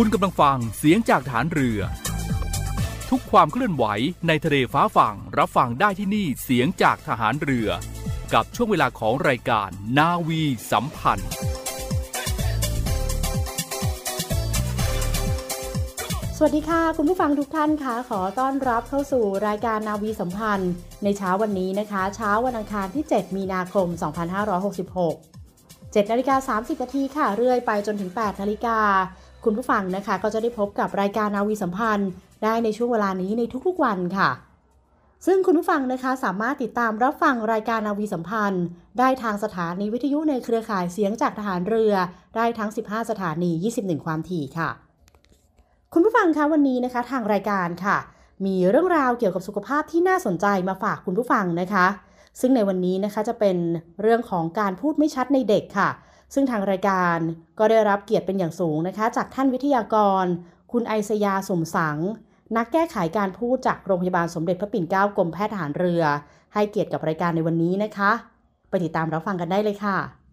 คุณกำลังฟังเสียงจากฐานเรือ ทุกความเคลื่อนไหวในทะเลฟ้าฝั่งรับฟังได้ที่นี่เสียงจากทหารเรือ กับช่วงเวลาของรายการนาวีสัมพันธ์ สวัสดีค่ะ คุณผู้ฟังทุกท่านค่ะขอต้อนรับเข้าสู่รายการนาวีสัมพันธ์ ในเช้าวันนี้นะคะ เช้าวันอังคารที่ 7 มีนาคม 2566 7นาฬิกา30นาทีค่ะเรื่อยไปจนถึง 8นาฬิกา คุณผู้ฟังนะคะ ก็จะได้พบกับรายการนาวีสัมพันธ์ ได้ในช่วงเวลานี้ในทุกๆวันค่ะ ซึ่งคุณผู้ฟังนะคะสามารถติดตามรับฟังรายการนาวีสัมพันธ์ ได้ทางสถานีวิทยุในเครือข่ายเสียงจากทหารเรือ ได้ทั้ง 15 สถานี 21 ความถี่ค่ะ คุณผู้ฟังคะวันนี้นะคะ ทางรายการค่ะ มีเรื่องราวเกี่ยวกับสุขภาพที่น่าสนใจมาฝากคุณผู้ฟังนะคะ ซึ่งในวันนี้นะคะจะเป็นเรื่องของการพูดไม่ชัดในเด็กค่ะ ซึ่งทางรายการก็ได้รับเกียรติเป็นอย่างสูงนะคะ จากท่านวิทยากร คุณไอศยาสมสัง นักแก้ไขการพูดจากโรงพยาบาลสมเด็จพระปิ่นเกล้ากรมแพทย์ทหารเรือ ให้เกียรติกับรายการในวันนี้นะคะ ไปติดตามรับฟังกันได้เลยค่ะ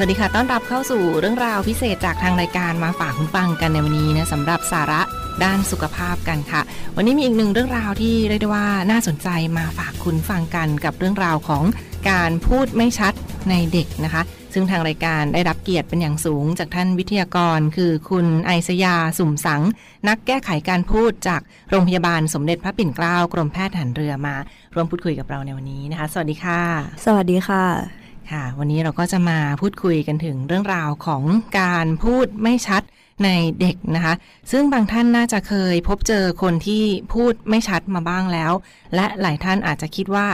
สวัสดีค่ะ ต้อนรับเข้าสู่เรื่องราวพิเศษจากทางรายการมาฝากคุณฟังกันในวันนี้นะสำหรับสาระด้านสุขภาพกันค่ะ วันนี้มีอีกหนึ่งเรื่องราวที่เรียกได้ว่าน่าสนใจมาฝากคุณฟังกันกับเรื่องราวของการพูดไม่ชัดในเด็กนะคะ ซึ่งทางรายการได้รับเกียรติเป็นอย่างสูงจากท่านวิทยากร คือคุณไอศยาสุ่มสัง นักแก้ไขการพูดจากโรงพยาบาลสมเด็จพระปิ่นเกล้ากรมแพทย์ทหารเรือมา ร่วมพูดคุยกับเราในวันนี้นะคะ สวัสดีค่ะ สวัสดีค่ะ ค่ะ วันนี้เราก็จะมาพูดคุยกันถึงเรื่องราวของการพูดไม่ชัดในเด็กนะคะ ซึ่งบางท่านน่าจะเคยพบเจอคนที่พูดไม่ชัดมาบ้างแล้ว และหลายท่านอาจจะคิดว่า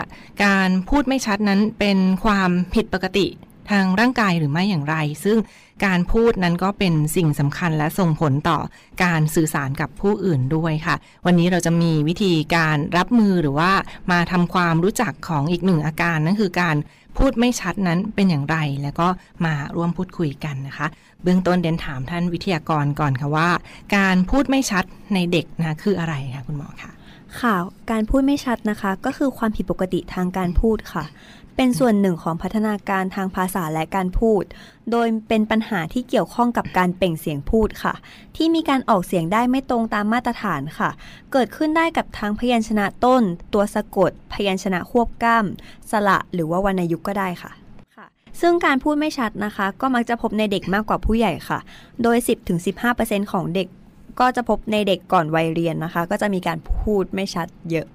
การพูดไม่ชัดนั้นเป็นความผิดปกติ ทางร่างกายหรือไม่อย่างไร ซึ่งการพูดนั้นก็เป็นสิ่งสำคัญและส่งผลต่อการสื่อสารกับผู้อื่นด้วยค่ะ วันนี้เราจะมีวิธีการรับมือหรือว่ามาทำความรู้จักของอีกหนึ่งอาการนั่นคือการพูดไม่ชัดนั้นเป็นอย่างไร แล้วก็มาร่วมพูดคุยกันนะคะ เบื้องต้นเดนถามท่านวิทยากรก่อนค่ะว่า การพูดไม่ชัดในเด็กนะคืออะไรคะคุณหมอคะค่ะ การพูดไม่ชัดนะคะ ก็คือความผิดปกติทางการพูดค่ะ เป็นส่วนหนึ่งของพัฒนาการทางภาษาและการพูด โดยเป็นปัญหาที่เกี่ยวข้องกับการเปล่งเสียงพูดค่ะ ที่มีการออกเสียงได้ไม่ตรงตามมาตรฐานค่ะ เกิดขึ้นได้กับทั้งพยัญชนะต้น ตัวสะกด พยัญชนะควบกล้ำสระหรือว่าวรรณยุกต์ก็ได้ค่ะซึ่งการพูดไม่ชัดนะคะ ก็มักจะพบในเด็กมากกว่าผู้ใหญ่ค่ะ โดย 10-15%ของเด็กก็จะพบในเด็กก่อนวัยเรียนนะคะ ก็จะมีการพูดไม่ชัดเยอะ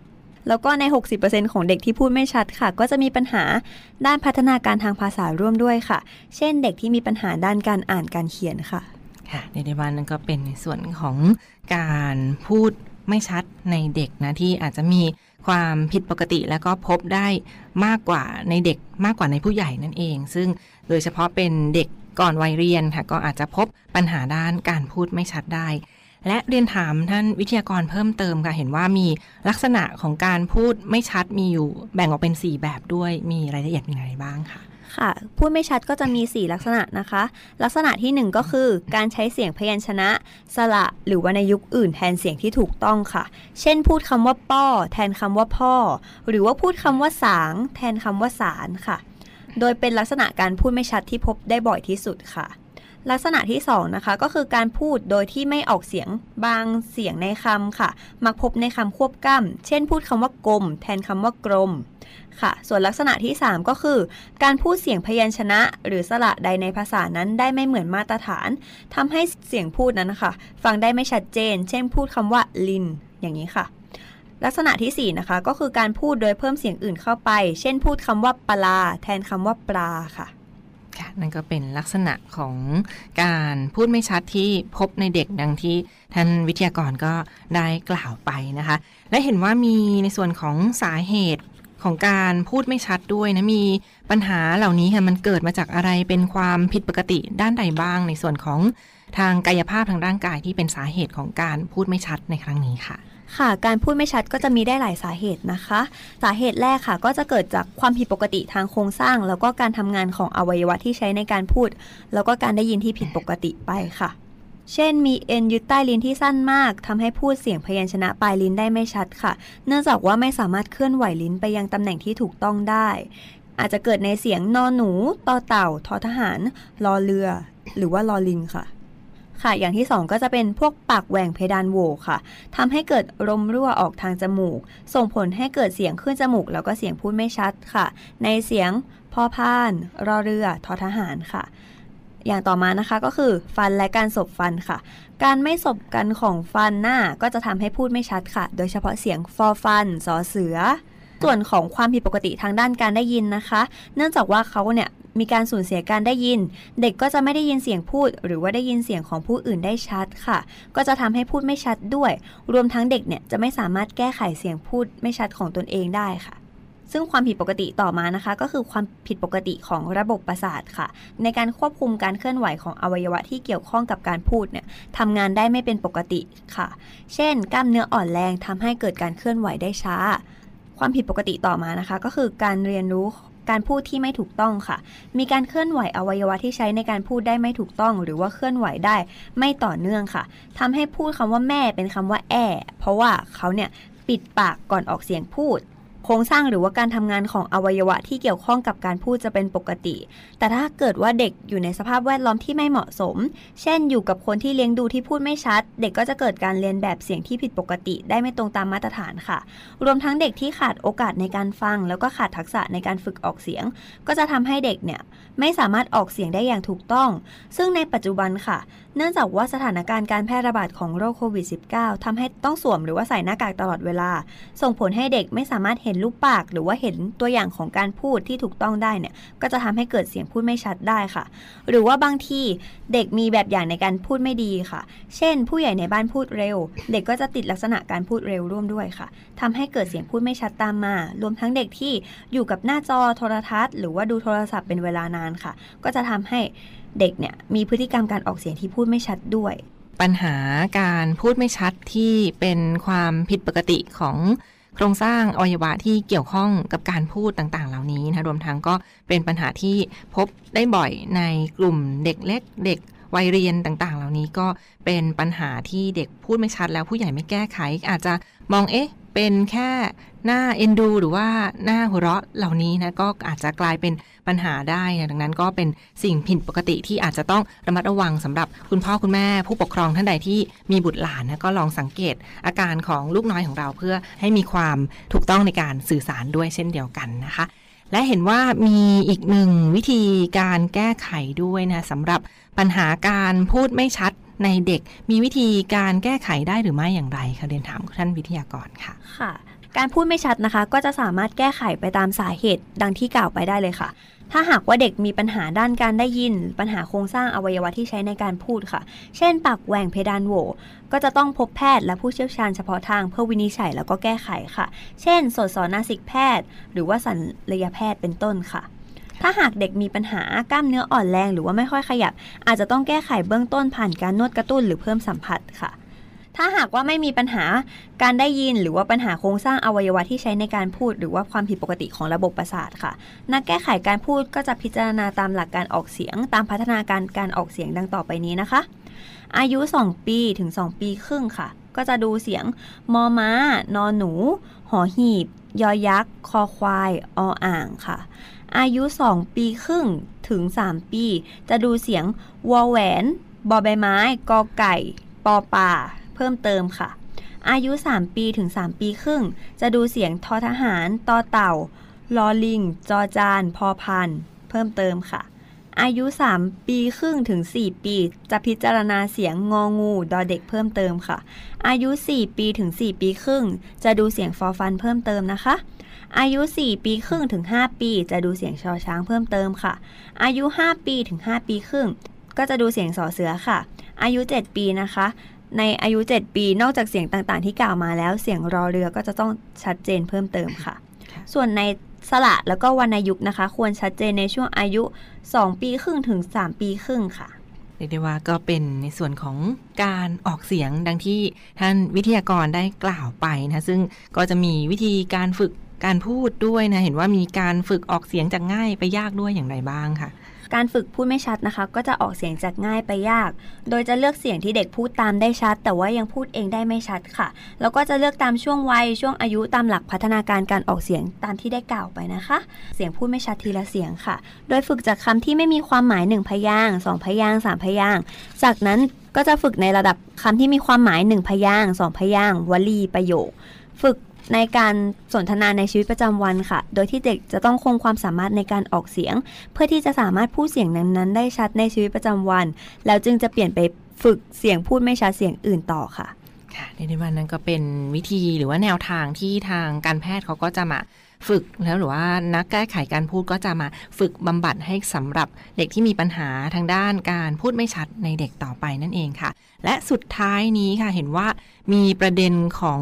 แล้วก็ใน 60%ของเด็กที่พูดไม่ชัดค่ะ ก็จะมีปัญหาด้านพัฒนาการทางภาษาร่วมด้วยค่ะ เช่นเด็กที่มีปัญหาด้านการอ่านการเขียนค่ะ ค่ะในในบ้านนั้นก็เป็นในส่วนของการพูดไม่ชัดในเด็กนะที่อาจจะมีความผิดปกติแล้วก็พบได้มากกว่าในเด็กมากกว่าในผู้ใหญ่นั่นเอง ซึ่งโดยเฉพาะเป็นเด็กก่อนวัยเรียนค่ะก็อาจจะพบปัญหาด้านการพูดไม่ชัดได้ และเรียนถามท่านวิทยากรเพิ่มเติมค่ะ เห็นว่ามีลักษณะของการพูดไม่ชัดมีอยู่ แบ่งออกเป็น 4 แบบด้วยมีรายละเอียดยังไงบ้างค่ะค่ะพูดไม่ชัดก็จะมี 4 ลักษณะนะคะ ลักษณะที่ 1 ก็คือการใช้เสียงพยัญชนะ สระหรือวรรณยุกต์อื่นแทนเสียงที่ถูกต้องค่ะ เช่น พูดคำว่าป้อ แทนคำว่าพ่อ หรือว่าพูดคำว่าสาง แทนคำว่าสารค่ะ โดยเป็นลักษณะการพูดไม่ชัดที่พบได้บ่อยที่สุดค่ะ ลักษณะที่2นะคะก็คือการพูดโดยที่ไม่ออกเสียงบางเสียงในคำค่ะ มักพบในคำควบกล้ำเช่นพูดคำว่ากลม แทนคำว่ากรมค่ะ ส่วนลักษณะที่ 3 ก็คือ การพูดเสียงพยัญชนะ หรือสระใดในภาษานั้นได้ไม่เหมือนมาตรฐานทำให้เสียงพูดนั้นนะคะฟังได้ไม่ชัดเจน เช่นพูดคำว่าลิน อย่างนี้ค่ะ ลักษณะที่ 4 นะคะ ก็คือการพูดโดยเพิ่มเสียงอื่นเข้าไป เช่นพูดคำว่าปลา แทนคำว่าปลาค่ะ นั่นก็เป็นลักษณะของการพูดไม่ชัดที่พบในเด็กดังที่ท่านวิทยากรก็ได้กล่าวไปนะคะ และเห็นว่ามีในส่วนของสาเหตุของการพูดไม่ชัดด้วยนะมีปัญหาเหล่านี้ค่ะมันเกิดมาจากอะไรเป็นความผิดปกติด้านใดบ้าง ในส่วนของทางกายภาพทางร่างกายที่เป็นสาเหตุของการพูดไม่ชัดในครั้งนี้ค่ะ ค่ะ การพูดไม่ชัดก็จะมีได้หลายสาเหตุนะคะ สาเหตุแรกค่ะ ก็จะเกิดจากความผิดปกติทางโครงสร้าง แล้วก็การทำงานของอวัยวะที่ใช้ในการพูด แล้วก็การได้ยินที่ผิดปกติไปค่ะเช่นมีเอ็นยึดใต้ลิ้นที่สั้นมากทำให้พูดเสียงพยัญชนะปลายลิ้นได้ไม่ชัดค่ะ เนื่องจากว่าไม่สามารถเคลื่อนไหวลิ้นไปยังตำแหน่งที่ถูกต้องได้ อาจจะเกิดในเสียงนอหนูต่อเต่าทอทหารรอเรือ หรือว่าลอลิงค่ะ ค่ะ อย่างที่ 2 ก็จะเป็นพวกปากแหว่งเพดานโหวค่ะทำให้เกิดลมรั่วออกทางจมูก ส่งผลให้เกิดเสียงขึ้นจมูก แล้วก็เสียงพูดไม่ชัดค่ะ ในเสียงพ่อพาน รอเรือทอทหารค่ะ อย่างต่อมานะคะก็คือฟันและการสบฟันค่ะ การไม่สบกันของฟันหน้าก็จะทำให้พูดไม่ชัดค่ะ โดยเฉพาะเสียงฟอฟันสอเสือส่วนของความผิดปกติทางด้านการได้ยินนะคะ เนื่องจากว่าเขาเนี่ย มีการสูญเสียการได้ยิน เด็กก็จะไม่ได้ยินเสียงพูด หรือว่าได้ยินเสียงของผู้อื่นได้ชัดค่ะ ก็จะทำให้พูดไม่ชัดด้วย รวมทั้งเด็กเนี่ยจะไม่สามารถแก้ไขเสียงพูดไม่ชัดของตนเองได้ค่ะซึ่งความผิดปกติต่อมานะคะ ก็คือความผิดปกติของระบบประสาทค่ะ ในการควบคุมการเคลื่อนไหวของอวัยวะที่เกี่ยวข้องกับการพูดเนี่ยทำงานได้ไม่เป็นปกติค่ะ เช่น กล้ามเนื้ออ่อนแรงทำให้เกิดการเคลื่อนไหวได้ช้า ความผิดปกติต่อมานะคะ ก็คือการเรียนรู้ การพูดที่ไม่ถูกต้องค่ะ มีการเคลื่อนไหวอวัยวะที่ใช้ในการพูดได้ไม่ถูกต้อง หรือว่าเคลื่อนไหวได้ไม่ต่อเนื่องค่ะทำให้พูดคำว่าแม่เป็นคำว่าแอเพราะว่าเขาเนี่ยปิดปากก่อนออกเสียงพูด โครงสร้างหรือว่าการทำงานของอวัยวะที่เกี่ยวข้องกับการพูดจะเป็นปกติ แต่ถ้าเกิดว่าเด็กอยู่ในสภาพแวดล้อมที่ไม่เหมาะสม เช่น อยู่กับคนที่เลี้ยงดูที่พูดไม่ชัด เด็กก็จะเกิดการเรียนแบบเสียงที่ผิดปกติ ได้ไม่ตรงตามมาตรฐานค่ะ รวมทั้งเด็กที่ขาดโอกาสในการฟัง แล้วก็ขาดทักษะในการฝึกออกเสียง ก็จะทำให้เด็กเนี่ยไม่สามารถออกเสียงได้อย่างถูกต้อง ซึ่งในปัจจุบันค่ะเนื่องจากว่าสถานการณ์การแพร่ระบาดของโรคโควิด -19 ทำให้ต้องสวมหรือว่าใส่หน้ากากตลอดเวลา ส่งผลให้เด็กไม่สามารถเห็นรูปปาก หรือว่าเห็นตัวอย่างของการพูดที่ถูกต้องได้เนี่ยก็จะทำให้เกิดเสียงพูดไม่ชัดได้ค่ะ หรือว่าบางทีเด็กมีแบบอย่างในการพูดไม่ดีค่ะ เช่น ผู้ใหญ่ในบ้านพูดเร็ว เด็กก็จะติดลักษณะการพูดเร็วร่วมด้วยค่ะทำให้เกิดเสียงพูดไม่ชัดตามมา รวมทั้งเด็กที่อยู่กับหน้าจอโทรทัศน์ หรือว่าดูโทรศัพท์เป็นเวลานานค่ะ ก็จะทำให้ เด็กเนี่ยมีพฤติกรรมการออกเสียงที่พูดไม่ชัดด้วย ปัญหาการพูดไม่ชัดที่เป็นความผิดปกติของโครงสร้างอวัยวะที่เกี่ยวข้องกับการพูดต่างๆ เหล่านี้นะรวมทั้งก็เป็นปัญหาที่พบได้บ่อยในกลุ่มเด็กเล็กเด็กวัยเรียนต่างๆ เหล่านี้ก็เป็นปัญหาที่เด็กพูดไม่ชัดแล้วผู้ใหญ่ไม่แก้ไข อาจจะ มองเอ๊ะเป็นแค่หน้าเอ็นดู หรือว่าหน้าหัวเราะเหล่านี้นะก็อาจจะกลายเป็นปัญหาได้นะดังนั้นก็เป็นสิ่งผิดปกติที่อาจจะต้องระมัดระวังสำหรับคุณพ่อคุณแม่ ผู้ปกครองท่านใดที่มีบุตรหลานนะก็ลองสังเกตอาการของลูกน้อยของเราเพื่อให้มีความถูกต้องในการสื่อสารด้วยเช่นเดียวกันนะคะ และเห็นว่ามีอีกหนึ่งวิธีการแก้ไขด้วยนะสำหรับปัญหาการพูดไม่ชัด ในเด็กมีวิธีการแก้ไขได้หรือไม่อย่างไรคะเรียนถามท่านวิทยากรค่ะค่ะ การพูดไม่ชัดนะคะ ก็จะสามารถแก้ไขไปตามสาเหตุดังที่กล่าวไปได้เลยค่ะ ถ้าหากว่าเด็กมีปัญหาด้านการได้ยิน ปัญหาโครงสร้างอวัยวะที่ใช้ในการพูดค่ะ เช่น ปากแหว่งเพดานโหวก็จะต้องพบแพทย์และผู้เชี่ยวชาญเฉพาะทางเพื่อวินิจฉัยแล้วก็แก้ไขค่ะ เช่นสดสอนาสิกแพทย์ หรือว่าศัลยแพทย์เป็นต้นค่ะ ถ้าหากเด็กมีปัญหากล้ามเนื้ออ่อนแรงหรือว่าไม่ค่อยขยับ อาจจะต้องแก้ไขเบื้องต้นผ่านการนวดกระตุ้นหรือเพิ่มสัมผัสค่ะ ถ้าหากว่าไม่มีปัญหาการได้ยินหรือว่าปัญหาโครงสร้างอวัยวะที่ใช้ในการพูด หรือว่าความผิดปกติของระบบประสาทค่ะ นักแก้ไขการพูดก็จะพิจารณาตามหลักการออกเสียง ตามพัฒนาการการออกเสียงดังต่อไปนี้นะคะ อายุ 2 ปีถึง 2 ปีครึ่งค่ะ ก็จะดูเสียงมอม้านอนหนู หอหีบ ยอยักษ์ คอควาย ออ่างค่ะ อายุ 2 ปีครึ่งถึง 3 ปี จะดูเสียงวอแหวนบอใบไม้กอไก่ ปอป่า เพิ่มเติมค่ะ อายุ 3 ปีถึง 3 ปีครึ่ง จะดูเสียงทอทหารตอเต่าลอลิง จอจาน พอพัน เพิ่มเติมค่ะ อายุ 3 ปีครึ่งถึง 4 ปี จะพิจารณาเสียงงองู ดอเด็กเพิ่มเติมค่ะ อายุ 4 ปีถึง 4 ปีครึ่ง จะดูเสียงฟอฟันเพิ่มเติมนะคะ อายุ 4 ปีครึ่งถึง 5 ปี จะดูเสียงชอช้างเพิ่มเติมค่ะ อายุ 5 ปีถึง 5 ปีครึ่ง ก็จะดูเสียงสอเสือค่ะ อายุ 7 ปีนะคะ ในอายุ 7 ปีนอกจากเสียงต่างๆ ที่กล่าวมาแล้วเสียงรอเรือก็จะต้องชัดเจนเพิ่มเติมค่ะค่ะส่วนในสระแล้วก็วรรณยุกต์นะคะ ควรชัดเจนในช่วงอายุ 2 ปีครึ่งถึง 3 ปีครึ่งค่ะเรียกได้ว่าก็เป็นในส่วนของการออกเสียงดังที่ท่านวิทยากรได้กล่าวไปนะ ซึ่งก็จะมีวิธีการฝึก การพูดด้วยนะ เห็นว่ามีการฝึกออกเสียงจากง่ายไปยากด้วยอย่างไรบ้างค่ะการฝึกพูดไม่ชัดนะคะ ก็จะออกเสียงจากง่ายไปยาก โดยจะเลือกเสียงที่เด็กพูดตามได้ชัด แต่ว่ายังพูดเองได้ไม่ชัดค่ะ แล้วก็จะเลือกตามช่วงวัยช่วงอายุตามหลักพัฒนาการการออกเสียงตามที่ได้กล่าวไปนะคะ เสียงพูดไม่ชัดทีละเสียงค่ะ โดยฝึกจากคำที่ไม่มีความหมายหนึ่งพยางค์สองพยางค์สามพยางค์จากนั้นก็จะฝึกในระดับคำที่มีความหมายหนึ่งพยางค์สองพยางค์วลีประโยค ฝึก ในการสนทนาในชีวิตประจำวันค่ะ โดยที่เด็กจะต้องคงความสามารถในการออกเสียง เพื่อที่จะสามารถพูดเสียงนั้นๆ ได้ชัดในชีวิตประจำวัน แล้วจึงจะเปลี่ยนไปฝึกเสียงพูดไม่ชัดเสียงอื่นต่อค่ะค่ะในในวันนั้นก็เป็นวิธีหรือว่าแนวทางที่ทางการแพทย์เขาก็จะมาฝึกแล้วหรือว่านักแก้ไขการพูดก็จะมาฝึกบำบัดให้สำหรับเด็กที่มีปัญหาทางด้านการพูดไม่ชัดในเด็กต่อไปนั่นเองค่ะ และสุดท้ายนี้ค่ะเห็นว่ามีประเด็นของ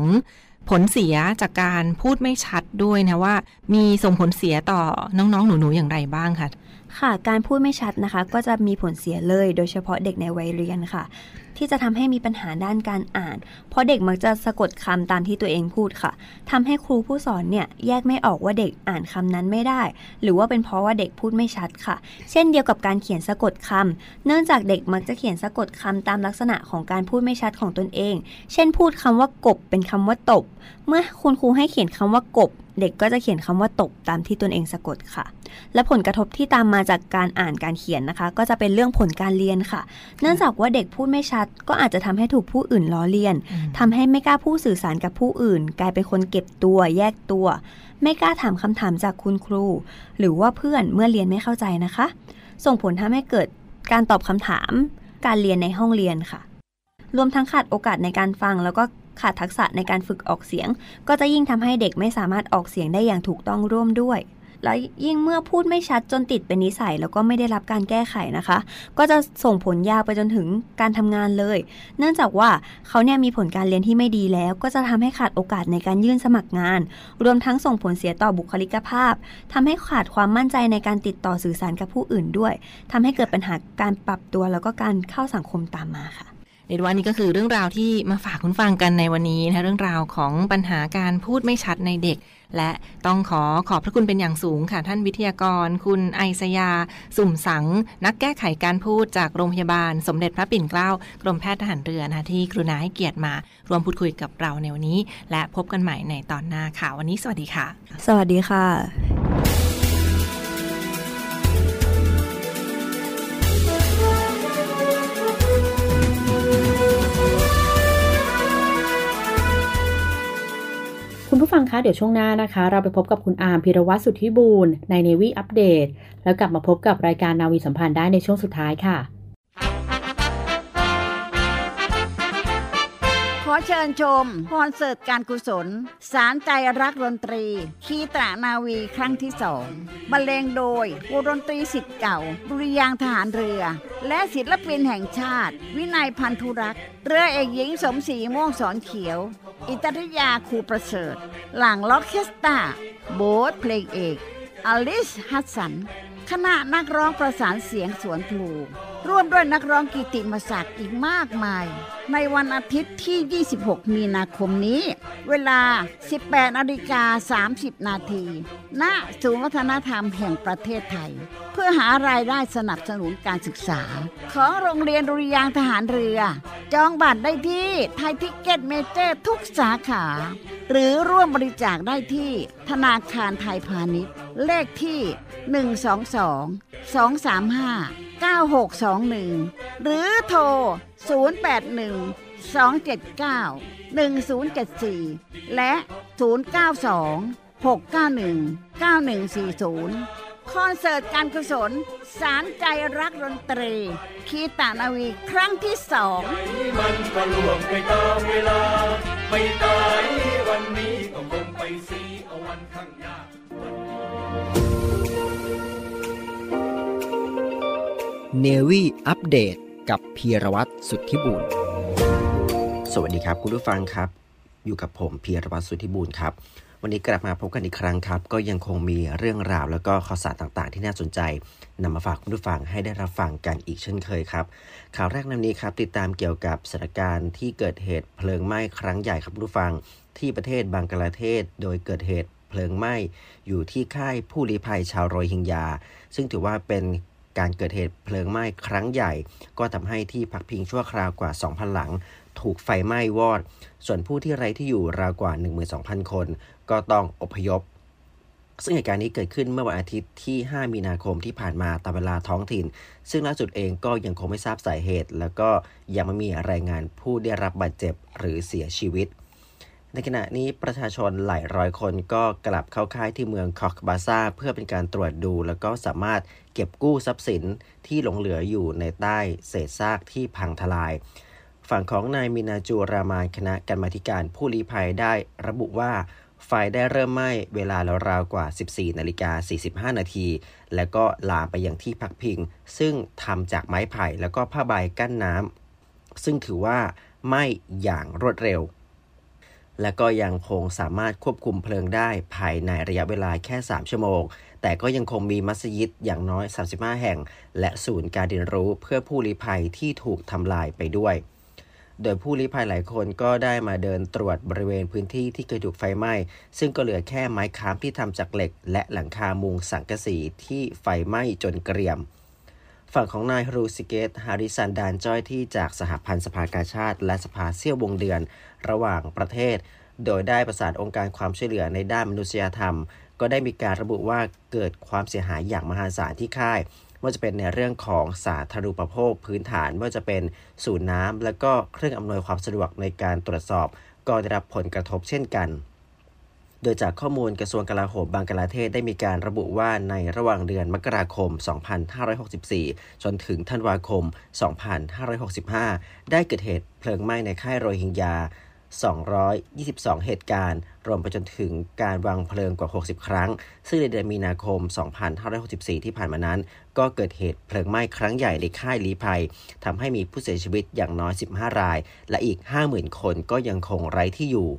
ผลเสียจากการพูดไม่ชัดด้วยนะว่า มีส่งผลเสียต่อน้องๆ หนูๆ อย่างไรบ้างค่ะ ค่ะ การพูดไม่ชัดนะคะ ก็จะมีผลเสียเลย โดยเฉพาะเด็กในวัยเรียนค่ะ ที่จะทำให้มีปัญหาด้านการอ่าน เพราะเด็กมักจะสะกดคำตามที่ตัวเองพูดค่ะทำให้ครูผู้สอนเนี่ยแยกไม่ออกว่าเด็กอ่านคำนั้นไม่ได้ หรือว่าเป็นเพราะว่าเด็กพูดไม่ชัดค่ะ เช่นเดียวกับการเขียนสะกดคำเนื่องจากเด็กมักจะเขียนสะกดคำตามลักษณะของการพูดไม่ชัดของตนเอง เช่น พูดคำว่ากบเป็นคำว่าตบ เมื่อคุณครูให้เขียนคำว่ากบ เด็กก็จะเขียนคำว่าตบตามที่ตนเองสะกดค่ะ และผลกระทบที่ตามมาจากการอ่านการเขียนนะคะ ก็จะเป็นเรื่องผลการเรียนค่ะ เนื่องจากว่าเด็กพูดไม่ชัด ก็อาจจะทำให้ถูกผู้อื่นล้อเลียนทำให้ไม่กล้าพูดสื่อสารกับผู้อื่น กลายเป็นคนเก็บตัวแยกตัว ไม่กล้าถามคำถามจากคุณครู หรือว่าเพื่อนเมื่อเรียนไม่เข้าใจนะคะ ส่งผลทำให้เกิดการตอบคำถาม การเรียนในห้องเรียนค่ะ รวมทั้งขาดโอกาสในการฟังแล้วก็ ขาดทักษะในการฝึกออกเสียง ก็จะยิ่งทำให้เด็กไม่สามารถออกเสียงได้อย่างถูกต้องร่วมด้วย แล้วยิ่งเมื่อพูดไม่ชัดจนติดเป็นนิสัย แล้วก็ไม่ได้รับการแก้ไขนะคะ ก็จะส่งผลยาวไปจนถึงการทำงานเลย เนื่องจากว่าเขาเนี่ยมีผลการเรียนที่ไม่ดีแล้ว ก็จะทำให้ขาดโอกาสในการยื่นสมัครงาน รวมทั้งส่งผลเสียต่อบุคลิกภาพทำให้ขาดความมั่นใจในการติดต่อสื่อสารกับผู้อื่นด้วยทำให้เกิดปัญหาการปรับตัวแล้วก็การเข้าสังคมตามมาค่ะ เรียกว่านี่ก็คือเรื่องราวที่มาฝากคุณฟังกันในวันนี้นะเรื่องราวของปัญหาการพูดไม่ชัดในเด็ก และต้องขอขอบพระคุณเป็นอย่างสูงค่ะท่านวิทยากร คุณไอสยา สุ่มสัง นักแก้ไขการพูดจากโรงพยาบาล สมเด็จพระปิ่นเกล้ากรมแพทย์ทหารเรือนะคะที่กรุณาให้เกียรติมา รวมพูดคุยกับเราในวันนี้ และพบกันใหม่ในตอนหน้าค่ะวันนี้สวัสดีค่ะ สวัสดีค่ะ คุณผู้ฟังคะเดี๋ยวช่วงหน้านะคะ เราไปพบกับคุณอาร์มพิรวัตรสุทธิบูรณ์ในเนวี่อัปเดตแล้วกลับมาพบกับรายการนาวีสัมพันธ์ได้ในช่วงสุดท้ายค่ะ ขอเชิญชมคอนเสิร์ตการกุศล สารใจรักดนตรี คีตรานาวีครั้งที่สองบรรเลงโดยวงดนตรีสิทธิ์เก่าดุริยางทหารเรือ และศิลปินแห่งชาติ วินัยพันธุรักษ์ เรือเอกหญิงสมศรีม่วงสอนเขียว อิตริยาครูประเสริฐ หลังล็อกเคสตาโบสเพลงเอกอลิสฮัสสัน คณะนักร้องประสานเสียงสวนพลูร่วมด้วยนักร้องกิตติมศักดิ์อีกมากมาย ในวันอาทิตย์ที่ 26 มีนาคมนี้ เวลา 18นาฬิกา30 นาที ณ ศูนย์วัฒนธรรมแห่งประเทศไทย เพื่อหารายได้สนับสนุนการศึกษา ของโรงเรียนดุริยางค์ทหารเรือ จองบัตรได้ที่ไทยทิคเก็ตเมเจอร์ทุกสาขา หรือร่วมบริจาคได้ที่ธนาคารไทยพาณิชย์ เลขที่ 122 235 9621 หรือโทร 081 279 1074 และ 092 691 9140 คอนเสิร์ตการกุศล สารใจรักดนตรี คีตานาวีครั้งที่สองมันก็ล่วงไปตามเวลา ไม่ตายวันนี้ก็คงไปสีเอาวันข้างหน้า เนวี่อัปเดตกับพีรวัตรสุทธิบุญสวัสดีครับคุณผู้ฟังครับ อยู่กับผมพีรวัตรสุทธิบุญครับ วันนี้กลับมาพบกันอีกครั้งครับ ก็ยังคงมีเรื่องราวแล้วก็ข่าวสารต่างๆ ที่น่าสนใจนำมาฝากคุณผู้ฟังให้ได้รับฟังกันอีกเช่นเคยครับ ข่าวแรกในนี้ครับ ติดตามเกี่ยวกับสถานการณ์ที่เกิดเหตุเพลิงไหม้ครั้งใหญ่ครับคุณผู้ฟัง ที่ประเทศบังกลาเทศ โดยเกิดเหตุเพลิงไหม้อยู่ที่ค่ายผู้ลี้ภัยชาวโรฮิงญาซึ่งถือว่าเป็น การเกิดเหตุเพลิงไหม้ครั้งใหญ่ ก็ทำให้ที่พักพิงชั่วคราวกว่า 2,000 หลัง ถูกไฟไหม้วอด ส่วนผู้ที่ไร้ที่อยู่ราวกว่า 12,000 คน ก็ต้องอพยพ ซึ่งเหตุการณ์นี้เกิดขึ้นเมื่อวันอาทิตย์ที่ 5 มีนาคมที่ผ่านมาตามเวลาท้องถิ่น ซึ่งล่าสุดเองก็ยังคงไม่ทราบสาเหตุ แล้วก็ยังไม่มีรายงานผู้ได้รับบาดเจ็บหรือเสียชีวิต ในขณะนี้ประชาชนหลายร้อยคนก็กลับเข้าค่ายที่เมืองคอกบาซาเพื่อเป็นการตรวจดู แล้วก็สามารถเก็บกู้ทรัพย์สินที่หลงเหลืออยู่ในใต้เศษซากที่พังทลาย ฝั่งของนายมินาจูรามานคณะกรรมาธิการผู้ลี้ภัยได้ระบุว่าไฟได้เริ่มไหม้เวลาราวๆกว่า 14 นาฬิกา 45 นาที แล้วก็ลามไปยังที่พักพิง ซึ่งทำจากไม้ไผ่แล้วก็ผ้าใบกั้นน้ำซึ่งถือว่าไหม้อย่างรวดเร็ว และก็ยังคงสามารถควบคุมเพลิงได้ภายในระยะเวลาแค่ 3 ชั่วโมง แต่ก็ยังคงมีมัสยิดอย่างน้อย 35 แห่ง และศูนย์การเรียนรู้เพื่อผู้ลี้ภัยที่ถูกทำลายไปด้วย โดยผู้ลี้ภัยหลายคนก็ได้มาเดินตรวจบริเวณพื้นที่ที่เคยถูกไฟไหม้ ซึ่งก็เหลือแค่ไม้ค้ำที่ทำจากเหล็ก และหลังคามุงสังกะสีที่ไฟไหม้จนเกรียม ฝั่งของนายฮรูซิเกตฮาริสันดานจ้อยที่จากสหพันธ์สภากาชาติและสภาเซี่ยววงเดือนระหว่างประเทศ โดยได้ประสานองค์การความช่วยเหลือในด้านมนุษยธรรม ก็ได้มีการระบุว่าเกิดความเสียหายอย่างมหาศาลที่ค่ายไม่ว่าจะเป็นในเรื่องของสาธารณูปโภคพื้นฐานไม่ว่าจะเป็นศูนน้ำและก็เครื่องอำนวยความสะดวกในการตรวจสอบ ก็ได้รับผลกระทบเช่นกัน โดยจากข้อมูลกระทรวงกลาโหมบางกลาเทศได้มีการระบุว่าในระหว่างเดือนมกราคม 2564 จนถึงธันวาคม 2565 ได้เกิดเหตุเพลิงไหม้ในค่ายโรฮิงญา 222 เหตุการณ์ รวมไปจนถึงการวางเพลิงกว่า 60 ครั้ง ซึ่งในเดือนมีนาคม 2564 ที่ผ่านมานั้น ก็เกิดเหตุเพลิงไหม้ครั้งใหญ่ในค่ายลีภัยทำให้มีผู้เสียชีวิตอย่างน้อย 15 ราย และอีก 50,000 คนก็ยังคงไร้ที่อยู่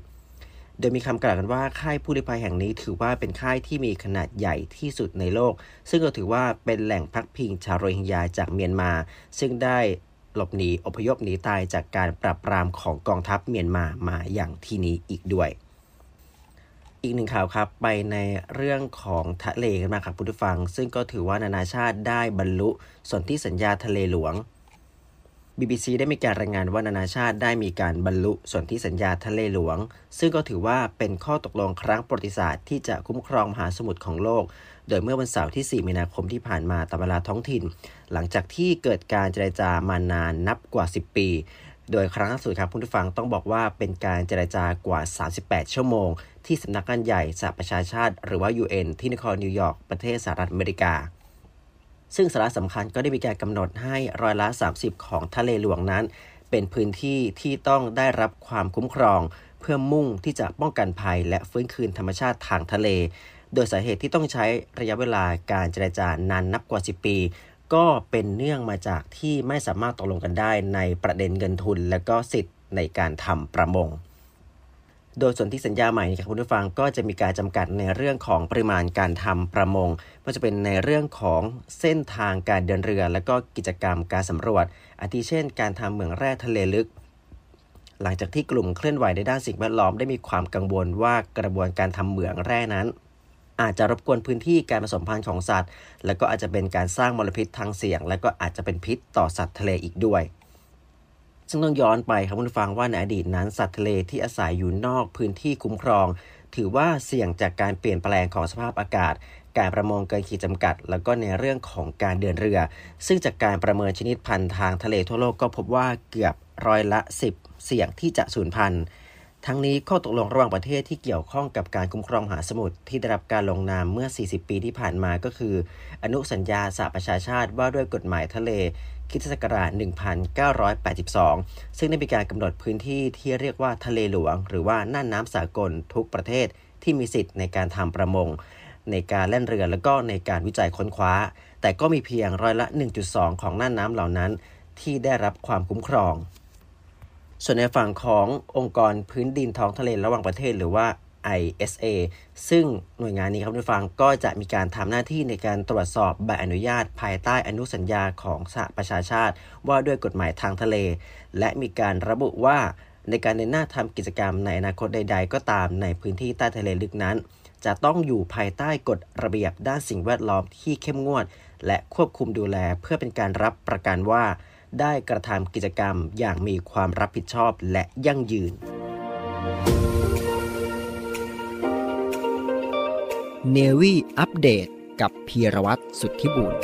โดยมีคำกล่าวกันว่าค่ายผู้ลี้ภัยแห่งนี้ถือว่าเป็นค่ายที่มีขนาดใหญ่ที่สุดในโลก ซึ่งก็ถือว่าเป็นแหล่งพักพิงชาวโรฮิงญาจากเมียนมา ซึ่งได้หลบหนีอพยพหนีตายจากการปราบปรามของกองทัพเมียนมามาอย่างที่นี้อีกด้วย อีกหนึ่งข่าวครับไปในเรื่องของทะเลกันมาครับผู้ฟัง ซึ่งก็ถือว่านานาชาติได้บรรลุสนธิสัญญาทะเลหลวง BBC ได้มีการรายงานว่านานาชาติได้มีการบรรลุส่วนธิสัญญาทะเลหลวง ซึ่งก็ถือว่าเป็นข้อตกลงครั้งประวัติศาสตร์ที่จะคุ้มครองมหาสมุทรของโลก โดยเมื่อวันเสาร์ที่ 4 มีนาคมที่ผ่านมาตามเวลาท้องถิ่น หลังจากที่เกิดการเจรจามานานนับกว่า 10 ปี โดยครั้งล่าสุดครับผู้ฟังต้องบอกว่าเป็นการเจรจากว่า 38 ชั่วโมง ที่สำนักงานใหญ่สหประชาชาติ หรือว่า UN ที่นครนิวยอร์กประเทศสหรัฐอเมริกา ซึ่งสาระสำคัญก็ได้มีการกำหนดให้ร้อยละ 30 ของทะเลหลวงนั้น เป็นพื้นที่ที่ต้องได้รับความคุ้มครอง เพื่อมุ่งที่จะป้องกันภัย และฟื้นคืนธรรมชาติทางทะเล โดยสาเหตุที่ต้องใช้ระยะเวลาการเจรจานานนับกว่า 10 ปี ก็เป็นเนื่องมาจากที่ไม่สามารถตกลงกันได้ในประเด็นเงินทุน และก็สิทธิ์ในการทำประมงโดยส่วนที่สัญญาใหม่ครับคุณผู้ฟังก็จะมีการจำกัดในเรื่องของปริมาณการทำประมง ไม่ว่าจะเป็นในเรื่องของเส้นทางการเดินเรือ และก็กิจกรรมการสำรวจ อาทิเช่น การทำเหมืองแร่ทะเลลึก หลังจากที่กลุ่มเคลื่อนไหวในด้านสิ่งแวดล้อมได้มีความกังวลว่ากระบวนการทำเหมืองแร่นั้น อาจจะรบกวนพื้นที่การผสมพันธุ์ของสัตว์ และก็อาจจะเป็นการสร้างมลพิษทางเสียง และก็อาจจะเป็นพิษต่อสัตว์ทะเลอีกด้วยซึ่งต้องย้อนไปครับคุณผู้ฟังว่าในอดีตนั้นสัตว์ทะเลที่อาศัยอยู่นอกพื้นที่คุ้มครอง ถือว่าเสี่ยงจากการเปลี่ยนแปลงของสภาพอากาศ การประมงเกินขีดจำกัด แล้วก็ในเรื่องของการเดินเรือ ซึ่งจากการประเมินชนิดพันธุ์ทางทะเลทั่วโลกก็พบว่าเกือบร้อยละ 10 เสี่ยงที่จะสูญพันธุ์ทั้งนี้ข้อตกลงระหว่างประเทศที่เกี่ยวข้องกับการคุ้มครองมหาสมุทรที่ได้รับการลงนามเมื่อ 40 ปีที่ผ่านมาก็คือ อนุสัญญาสหประชาชาติว่าด้วยกฎหมายทะเลคริสตศักราช 1982 ซึ่งได้มีการกำหนดพื้นที่ที่เรียกว่าทะเลหลวง หรือว่าน่านน้ำสากลทุกประเทศที่มีสิทธิ์ในการทำประมง ในการเล่นเรือและก็ในการวิจัยค้นคว้า แต่ก็มีเพียงร้อยละ 1.2 ของน่านน้ำเหล่านั้น ที่ได้รับความคุ้มครอง ส่วนในฝั่งขององค์กรพื้นดินท้องทะเลระหว่างประเทศหรือว่า ISA ซึ่งหน่วยงานนี้ครับผู้ฟังก็จะมีการทำหน้าที่ในการตรวจสอบใบอนุญาตภายใต้อนุสัญญาของสหประชาชาติ ว่าด้วยกฎหมายทางทะเล และมีการระบุว่าในการเดินหน้าทำกิจกรรมในอนาคตใด ๆ ก็ตามในพื้นที่ใต้ทะเลลึกนั้น จะต้องอยู่ภายใต้กฎระเบียบด้านสิ่งแวดล้อมที่เข้มงวด และควบคุมดูแลเพื่อเป็นการรับประกันว่า ได้กระทำกิจกรรมอย่างมีความรับผิดชอบและยั่งยืน เนวีอัปเดตกับพีรวัตรสุทธิบุญ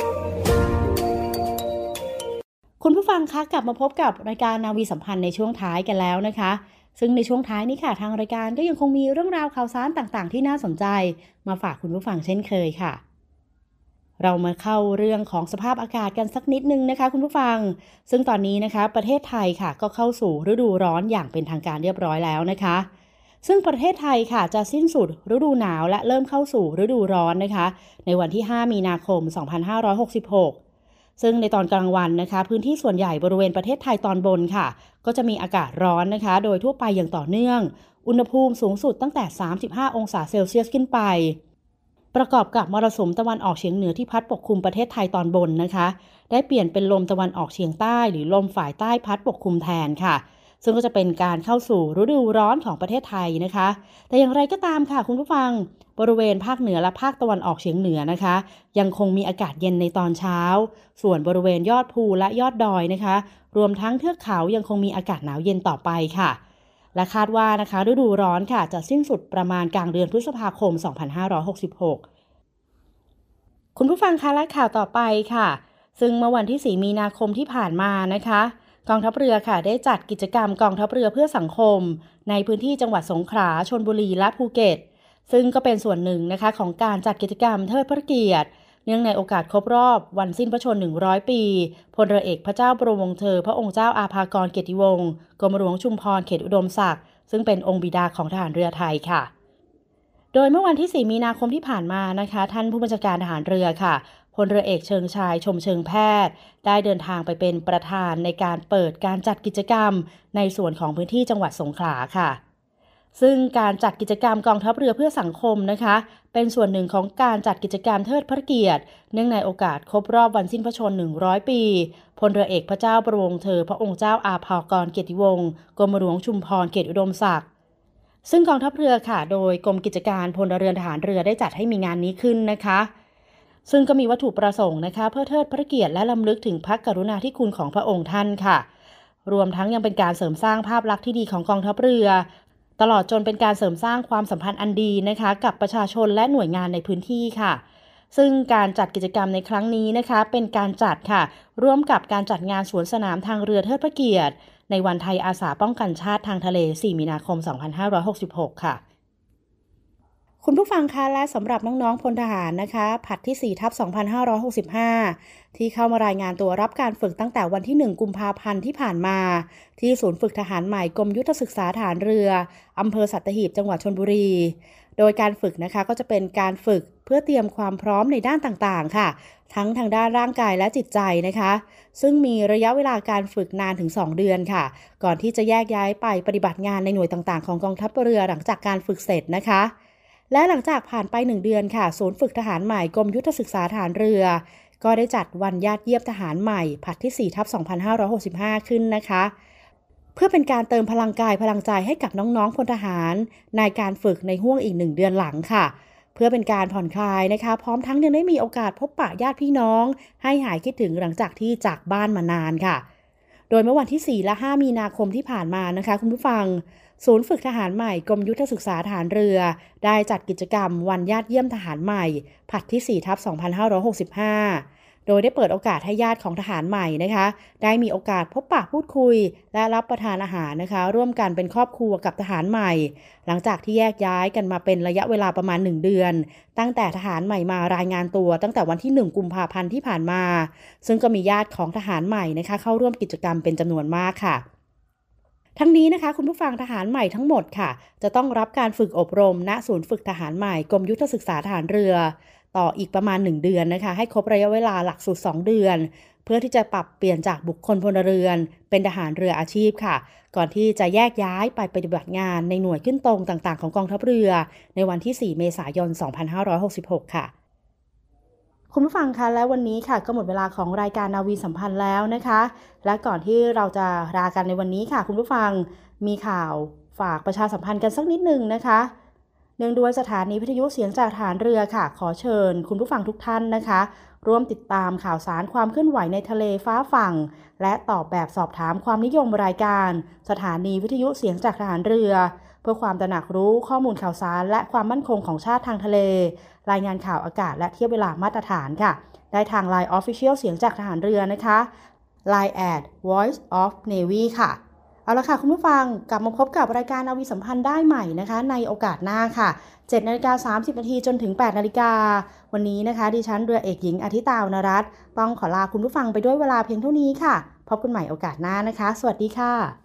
คุณผู้ฟังคะกลับมาพบกับรายการนาวีสัมพันธ์ในช่วงท้ายกันแล้วนะคะ ซึ่งในช่วงท้ายนี้ค่ะ ทางรายการก็ยังคงมีเรื่องราวข่าวสารต่างๆ ที่น่าสนใจ มาฝากคุณผู้ฟังเช่นเคยค่ะ เรามาเข้าเรื่องของสภาพอากาศกันสักนิดนึงนะคะ คุณผู้ฟัง ซึ่งตอนนี้นะคะ ประเทศไทยค่ะ ก็เข้าสู่ฤดูร้อนอย่างเป็นทางการเรียบร้อยแล้วนะคะ ซึ่งประเทศไทยค่ะจะสิ้นสุดฤดูหนาวและเริ่มเข้าสู่ฤดูร้อนนะคะ ในวันที่ 5 มีนาคม 2566 ซึ่งในตอนกลางวันนะคะ พื้นที่ส่วนใหญ่บริเวณประเทศไทยตอนบนค่ะ ก็จะมีอากาศร้อนนะคะ โดยทั่วไปอย่างต่อเนื่อง อุณหภูมิสูงสุดตั้งแต่ 35 องศาเซลเซียสขึ้นไป ประกอบกับมรสุมตะวันออกเฉียงเหนือที่พัดปกคลุมประเทศไทยตอนบนนะคะ ได้เปลี่ยนเป็นลมตะวันออกเฉียงใต้ หรือลมฝ่ายใต้พัดปกคลุมแทนค่ะ ซึ่งก็จะเป็นการเข้าสู่ฤดูร้อนของประเทศไทยนะคะ แต่อย่างไรก็ตามค่ะคุณผู้ฟัง บริเวณภาคเหนือและภาคตะวันออกเฉียงเหนือนะคะ ยังคงมีอากาศเย็นในตอนเช้า ส่วนบริเวณยอดภูและยอดดอยนะคะ รวมทั้งเทือกเขายังคงมีอากาศหนาวเย็นต่อไปค่ะ และคาดว่านะคะ ฤดูร้อนค่ะจะสิ้นสุดประมาณกลางเดือนพฤษภาคม 2566คุณผู้ฟังคะและข่าวต่อไปค่ะ ซึ่งเมื่อวันที่ 4 มีนาคมที่ผ่านมานะคะ กองทัพเรือค่ะได้จัดกิจกรรมกองทัพเรือเพื่อสังคม ในพื้นที่จังหวัดสงขลาชนบุรีและภูเก็ต ซึ่งก็เป็นส่วนหนึ่งนะคะของการจัดกิจกรรมเทิดพระเกียรติ เนื่องในโอกาสครบรอบวันสิ้นพระชนม์100 ปีพลเรือเอกพระเจ้าบรมวงศ์เธอ พระองค์เจ้าอาภากรเกียรติวงศ์กรมหลวงชุมพรเขตอุดมศักดิ์ซึ่งเป็นองค์บิดาของทหารเรือไทยค่ะ โดยเมื่อวันที่ 4 มีนาคมที่ผ่านมานะคะ ท่านผู้บัญชาการทหารเรือค่ะ พลเรือเอกเชิงชายชมเชิงแพทย์ ได้เดินทางไปเป็นประธานในการเปิดการจัดกิจกรรม ในส่วนของพื้นที่จังหวัดสงขลาค่ะ ซึ่งการจัดกิจกรรมกองทัพเรือเพื่อสังคมนะคะ เป็นส่วนหนึ่งของการจัดกิจกรรมเทิดพระเกียรติ เนื่องในโอกาสครบรอบวันสิ้นพระชนม์100 ปี พลเรือเอกพระเจ้าบรมวงเธอ พระองค์เจ้าอาภากรเกียรติวงศ์กรมหลวงชุมพรเขตอุดมศักดิ์ซึ่งกองทัพเรือค่ะ โดยกรมกิจการพลเรือนทหารเรือได้จัดให้มีงานนี้ขึ้นนะคะ ซึ่งก็มีวัตถุประสงค์นะคะเพื่อเทิดพระเกียรติและลำลึกถึงพระกรุณาธิคุณของพระองค์ท่านค่ะ รวมทั้งยังเป็นการเสริมสร้างภาพลักษณ์ที่ดีของกองทัพเรือ ตลอดจนเป็นการเสริมสร้างความสัมพันธ์อันดีนะคะ กับประชาชนและหน่วยงานในพื้นที่ค่ะซึ่งการจัดกิจกรรมในครั้งนี้นะคะ เป็นการจัดค่ะ ร่วมกับการจัดงานสวนสนามทางเรือเทิดพระเกียรติ ในวันไทยอาสาป้องกันชาติทางทะเล 4 มีนาคม 2566 ค่ะ คุณผู้ฟังคะและสำหรับน้องๆพลทหารนะคะ ผัดที่ 4 ทับ 2565 ที่เข้ามารายงานตัวรับการฝึกตั้งแต่วันที่ 1 กุมภาพันธ์ที่ผ่านมา ที่ศูนย์ฝึกทหารใหม่กรมยุทธศึกษาฐานเรืออำเภอสัตหีบจังหวัดชนบุรี โดยการฝึกนะคะก็จะเป็นการฝึกเพื่อเตรียมความพร้อมในด้านต่างๆ ค่ะ ทั้งทางด้านร่างกายและจิตใจนะคะ ซึ่งมีระยะเวลาการฝึกนานถึง 2 เดือนค่ะ ก่อนที่จะแยกย้ายไปปฏิบัติงานในหน่วยต่างๆ ของกองทัพเรือหลังจากการฝึกเสร็จนะคะ และหลังจากผ่านไปหนึ่งเดือนค่ะ ศูนย์ฝึกทหารใหม่กรมยุทธศึกษาฐานเรือ ก็ได้จัดวันญาติเยียบทหารใหม่ ผัดที่ 4 ทับ 2565 ขึ้นนะคะ เพื่อเป็นการเติมพลังกายพลังใจให้กับน้องๆพลทหาร ในการฝึกในห่วงอีกหนึ่งเดือนหลังค่ะ เพื่อเป็นการผ่อนคลายนะคะ พร้อมทั้งยังได้มีโอกาสพบปะญาติพี่น้อง ให้หายคิดถึงหลังจากที่จากบ้านมานานค่ะ โดยเมื่อวันที่ 4 และ 5 มีนาคมที่ผ่านมานะคะ คุณผู้ฟัง ศูนย์ฝึกทหารใหม่กรมยุทธศึกษาฐานเรือ ได้จัดกิจกรรมวันญาติเยี่ยมทหารใหม่ ผัดที่4ทับ2565 โดยได้เปิดโอกาสให้ญาติของทหารใหม่นะคะ ได้มีโอกาสพบปะพูดคุย และรับประทานอาหารนะคะ ร่วมกันเป็นครอบครัวกับทหารใหม่ หลังจากที่แยกย้ายกันมาเป็นระยะเวลาประมาณ 1 เดือน ตั้งแต่ทหารใหม่มารายงานตัวตั้งแต่วันที่ 1 กุมภาพันธ์ที่ผ่านมา ซึ่งก็มีญาติของทหารใหม่นะคะ เข้าร่วมกิจกรรมเป็นจำนวนมากค่ะ ทั้งนี้นะคะ คุณผู้ฟังทหารใหม่ทั้งหมดค่ะ จะต้องรับการฝึกอบรมณศูนย์ฝึกทหารใหม่กรมยุทธศึกษาทหารเรือ ต่ออีกประมาณ 1 เดือนนะคะ ให้ครบระยะเวลาหลักสูตร2เดือน เพื่อที่จะปรับเปลี่ยนจากบุคคลพลเรือน เป็นทหารเรืออาชีพค่ะ ก่อนที่จะแยกย้ายไปปฏิบัติงานในหน่วยขึ้นตรงต่างๆ ของกองทัพเรือ ในวันที่ 4 เมษายน 2566 ค่ะ คุณผู้ฟังคะและวันนี้ค่ะก็หมดเวลาของรายการนาวีสัมพันธ์แล้วนะคะ และก่อนที่เราจะลากันในวันนี้ค่ะ คุณผู้ฟังมีข่าวฝากประชาสัมพันธ์กันสักนิดหนึ่งนะคะเนื่องด้วยสถานีวิทยุเสียงจากฐานเรือค่ะ ขอเชิญ คุณผู้ฟังทุกท่านนะคะ ร่วมติดตามข่าวสารความเคลื่อนไหวในทะเลฟ้าฝั่ง และตอบแบบสอบถามความนิยมรายการ สถานีวิทยุเสียงจากฐานเรือ พื่อความตระหนักรู้ข้อมูลข่าวสาร และความมั่นคงของชาติทางทะเล รายงานข่าวอากาศและเทียบเวลามาตรฐานค่ะ ได้ทาง Line Official เสียงจากทหารเรือนะคะ Line at Voice of Navy ค่ะ เอาละค่ะ คุณผู้ฟังกลับมาพบกับรายการนาวีสัมพันธ์ได้ใหม่นะคะ ในโอกาสหน้าค่ะ7นาฬิกา30นาทีจนถึง8นาฬิกาวันนี้นะคะ ดิฉันเรือเอกหญิงอาทิตาวรรัตต้องขอลาคุณผู้ฟังไปด้วยเวลาเพียงเท่านี้ค่ะ พบกันใหม่โอกาสหน้านะคะ สวัสดีค่ะ